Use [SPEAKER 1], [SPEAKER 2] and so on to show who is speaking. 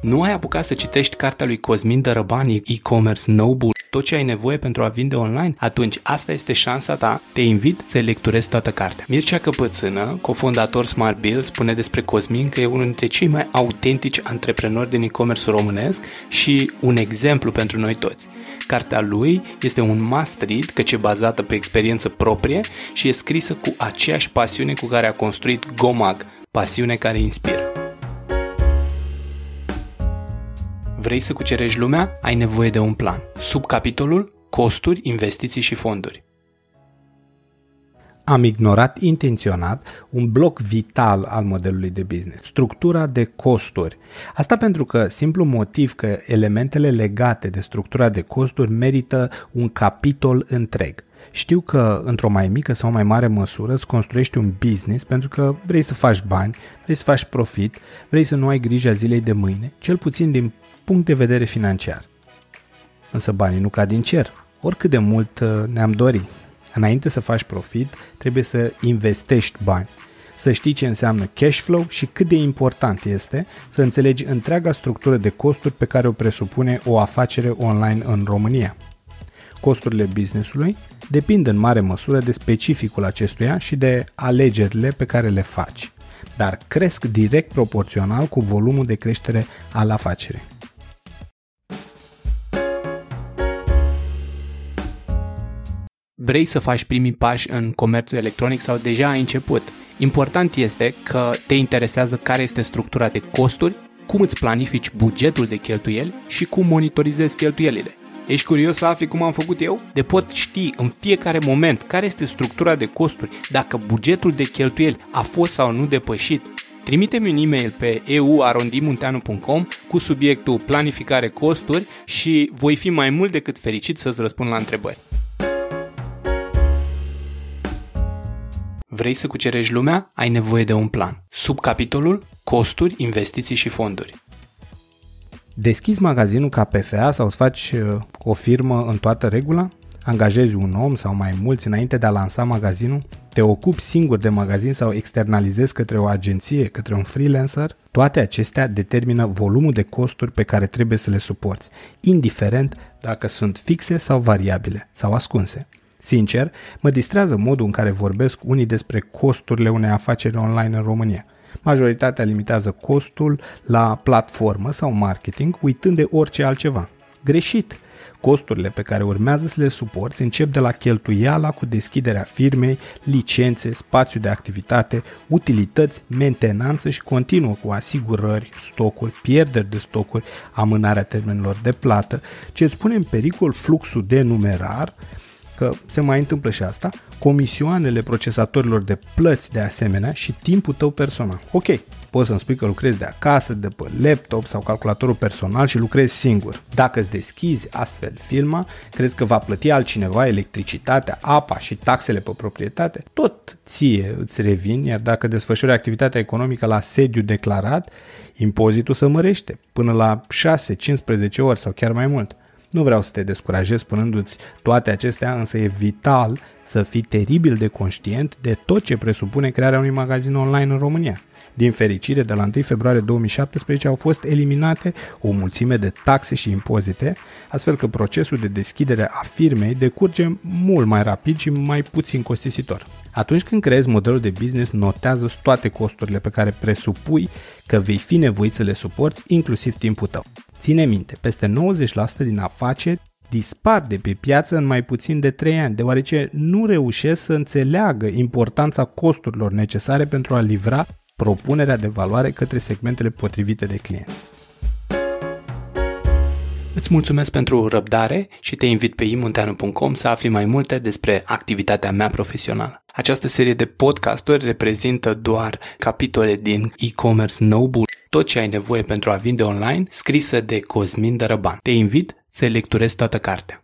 [SPEAKER 1] Nu ai apucat să citești cartea lui Cosmin Dărăbani, e-commerce Noble, tot ce ai nevoie pentru a vinde online? Atunci asta este șansa ta. Te invit să lecturezi toată cartea. Mircea Căpățână, cofondator Smart Bill, spune despre Cosmin că e unul dintre cei mai autentici antreprenori din e-commerce românesc și un exemplu pentru noi toți. Cartea lui este un must read căci e bazată pe experiență proprie și e scrisă cu aceeași pasiune cu care a construit Gomag, pasiune care inspiră. Vrei să cucerești lumea? Ai nevoie de un plan. Sub capitolul Costuri, investiții și fonduri.
[SPEAKER 2] Am ignorat intenționat un bloc vital al modelului de business, structura de costuri. Asta pentru că simplu motiv că elementele legate de structura de costuri merită un capitol întreg. Știu că într-o mai mică sau mai mare măsură îți construiești un business pentru că vrei să faci bani, vrei să faci profit, vrei să nu ai grija zilei de mâine, cel puțin din punct de vedere financiar. Însă banii nu cad din cer, oricât de mult uh, ne-am dori. Înainte să faci profit, trebuie să investești bani, să știi ce înseamnă cash flow și cât de important este să înțelegi întreaga structură de costuri pe care o presupune o afacere online în România. Costurile businessului depind în mare măsură de specificul acestuia și de alegerile pe care le faci, dar cresc direct proporțional cu volumul de creștere al afacerii.
[SPEAKER 1] Vrei să faci primii pași în comerțul electronic sau deja ai început? Important este că te interesează care este structura de costuri, cum îți planifici bugetul de cheltuieli și cum monitorizezi cheltuielile. Ești curios să afli cum am făcut eu? De pot ști în fiecare moment care este structura de costuri, dacă bugetul de cheltuieli a fost sau nu depășit. Trimite-mi un e-mail pe euarondimunteanu.com cu subiectul planificare costuri și voi fi mai mult decât fericit să-ți răspund la întrebări. Vrei să cucerești lumea? Ai nevoie de un plan. Sub capitolul Costuri, investiții și fonduri.
[SPEAKER 2] Deschizi magazinul ca PFA sau îți faci uh, o firmă în toată regula? Angajezi un om sau mai mulți înainte de a lansa magazinul? Te ocupi singur de magazin sau externalizezi către o agenție, către un freelancer? Toate acestea determină volumul de costuri pe care trebuie să le suporți, indiferent dacă sunt fixe sau variabile sau ascunse. Sincer, mă distrează modul în care vorbesc unii despre costurile unei afaceri online în România. Majoritatea limitează costul la platformă sau marketing, uitând de orice altceva. Greșit! Costurile pe care urmează să le suporți încep de la cheltuiala cu deschiderea firmei, licențe, spațiu de activitate, utilități, mentenanță și continuă cu asigurări, stocuri, pierderi de stocuri, amânarea termenilor de plată, ce îți pune în pericol fluxul de numerar, că se mai întâmplă și asta, comisioanele procesatorilor de plăți de asemenea și timpul tău personal. Ok, poți să-mi spui că lucrezi de acasă, de pe laptop sau calculatorul personal și lucrezi singur. Dacă îți deschizi astfel firma, crezi că va plăti altcineva electricitatea, apa și taxele pe proprietate? Tot ție îți revin, iar dacă desfășori activitatea economică la sediu declarat, impozitul să mărește până la 6-15 ori sau chiar mai mult. Nu vreau să te descurajez spunându-ți toate acestea, însă e vital să fii teribil de conștient de tot ce presupune crearea unui magazin online în România. Din fericire, de la 1 februarie 2017 au fost eliminate o mulțime de taxe și impozite, astfel că procesul de deschidere a firmei decurge mult mai rapid și mai puțin costisitor. Atunci când creezi modelul de business, notează toate costurile pe care presupui că vei fi nevoit să le suporți, inclusiv timpul tău. Ține minte, peste 90% din afaceri dispar de pe piață în mai puțin de 3 ani, deoarece nu reușesc să înțeleagă importanța costurilor necesare pentru a livra propunerea de valoare către segmentele potrivite de clienți.
[SPEAKER 1] Îți mulțumesc pentru răbdare și te invit pe imunteanu.com să afli mai multe despre activitatea mea profesională. Această serie de podcasturi reprezintă doar capitole din e-commerce Noble, tot ce ai nevoie pentru a vinde online, scrisă de Cosmin Dărăban. Te invit să lecturezi toată cartea.